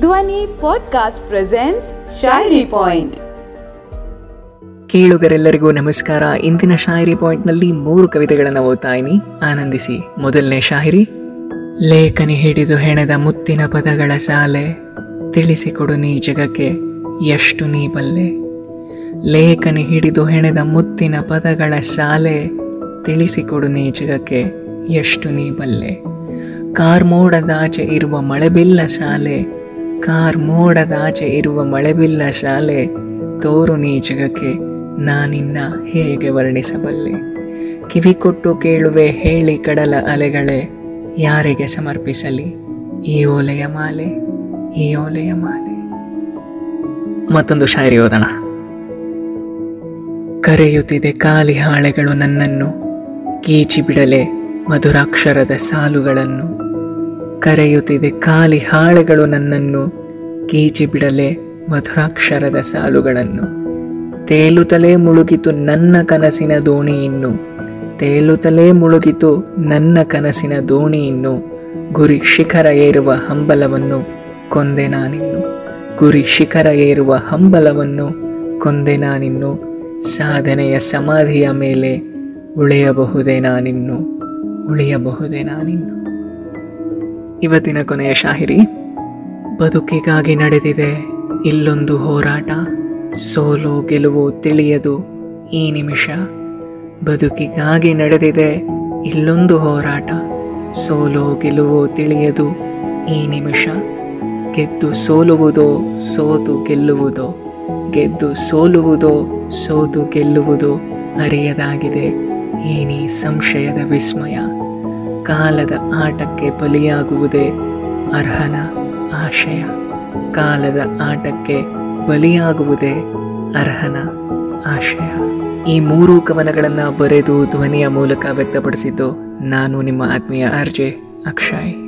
ಧ್ವನಿ podcast presence shayari point ಕೇಳುಗರೆಲ್ಲರಿಗೂ ನಮಸ್ಕಾರ. ಇಂದಿನ ಶಾಯರಿ ಪಾಯಿಂಟ್ನಲ್ಲಿ ಮೂರು ಕವಿತೆಗಳನ್ನು ಓದ್ತಾಯಿನಿ ಆನಂದಿಸಿ. ಮೊದಲನೇ ಶಾಯರಿ ಲೇಖನಿ ಹಿಡಿದು ಹೆಣೆದ ಮುತ್ತಿನ ಪದಗಳ ಸಾಲೆ, ತಿಳಿಸಿಕೊಡು ನೀ ಜಗಕ್ಕೆ ಎಷ್ಟು ನೀ ಬಲ್ಲೆ. ಲೇಖನಿ ಹಿಡಿದು ಹೆಣೆದ ಮುತ್ತಿನ ಪದಗಳ ಸಾಲೆ, ತಿಳಿಸಿಕೊಡು ನೀ ಜಗಕ್ಕೆ ಎಷ್ಟು ನೀ ಬಲ್ಲೆ. ಕಾರ್ಮೋಡದಾಚೆ ಇರುವ ಮಳೆಬಿಲ್ಲ ಶಾಲೆ ಕಾರ್ಮೋಡದಾಚೆ ಇರುವ ಮಳೆಬಿಲ್ಲ ಶಾಲೆ ತೋರು ನೀ ಜಗಕ್ಕೆ ನಾನಿನ್ನ ಹೇಗೆ ವರ್ಣಿಸಬಲ್ಲೆ? ಕಿವಿ ಕೊಟ್ಟು ಕೇಳುವೆ ಹೇಳಿ ಕಡಲ ಅಲೆಗಳೇ, ಯಾರಿಗೆ ಸಮರ್ಪಿಸಲಿ ಈ ಓಲೆಯ ಮಾಲೆ, ಈ ಓಲೆಯ ಮಾಲೆ? ಮತ್ತೊಂದು ಶಾಯರಿ ಓದೋಣ. ಕರೆಯುತ್ತಿದೆ ಖಾಲಿ ಹಾಳೆಗಳು ನನ್ನನ್ನು ಕೀಚಿ ಬಿಡಲೆ ಮಧುರಾಕ್ಷರದ ಸಾಲುಗಳನ್ನು. ಕರೆಯುತ್ತಿದೆ. ಖಾಲಿ ಹಾಳೆಗಳು ನನ್ನನ್ನು ಕೀಚಿ ಬಿಡಲೆ ಮಧುರಾಕ್ಷರದ ಸಾಲುಗಳನ್ನು. ತೇಲುತ್ತಲೇ ಮುಳುಗಿತು ನನ್ನ ಕನಸಿನ ದೋಣಿ ಇನ್ನು. ತೇಲುತ್ತಲೇ ಮುಳುಗಿತು ನನ್ನ ಕನಸಿನ ದೋಣಿ ಇನ್ನು. ಗುರಿ ಶಿಖರ ಏರುವ ಹಂಬಲವನ್ನು ಕೊಂದೆ ನಾನಿನ್ನು. ಗುರಿ ಶಿಖರ ಏರುವ ಹಂಬಲವನ್ನು ಕೊಂದೆ ನಾನಿನ್ನು. ಸಾಧನೆಯ ಸಮಾಧಿಯ ಮೇಲೆ ಉಳಿಯಬಹುದೇ ನಾನಿನ್ನು. ಉಳಿಯಬಹುದೇ ನಾನಿನ್ನು. ಇವತ್ತಿನ ಕೊನೆಯ ಶಾಹಿರಿ. ಬದುಕಿಗಾಗಿ ನಡೆದಿದೆ ಇಲ್ಲೊಂದು ಹೋರಾಟ. ಸೋಲು ಗೆಲುವು ತಿಳಿಯದು ಈ ನಿಮಿಷ. ಬದುಕಿಗಾಗಿ ನಡೆದಿದೆ ಇಲ್ಲೊಂದು ಹೋರಾಟ. ಸೋಲು ಗೆಲುವು ತಿಳಿಯದು ಈ ನಿಮಿಷ. ಗೆದ್ದು ಸೋಲುವುದೋ ಸೋತು ಗೆಲ್ಲುವುದೋ. ಗೆದ್ದು ಸೋಲುವುದೋ ಸೋತು ಗೆಲ್ಲುವುದೋ ಅರಿಯದಾಗಿದೆ. ಏನೀ ಸಂಶಯದ ವಿಸ್ಮಯ. ಕಾಲದ ಆಟಕ್ಕೆ ಬಲಿಯಾಗುವುದೇ ಅರ್ಹನ ಆಶಯ. ಕಾಲದ ಆಟಕ್ಕೆ ಬಲಿಯಾಗುವುದೇ ಅರ್ಹನ ಆಶಯ. ಈ ಮೂರು ಕವನಗಳನ್ನು ಬರೆದು ಧ್ವನಿಯ ಮೂಲಕ ವ್ಯಕ್ತಪಡಿಸಿದ್ದು ನಾನು ನಿಮ್ಮ ಆತ್ಮೀಯ ಆರ್ಜೆ ಅಕ್ಷಯ್.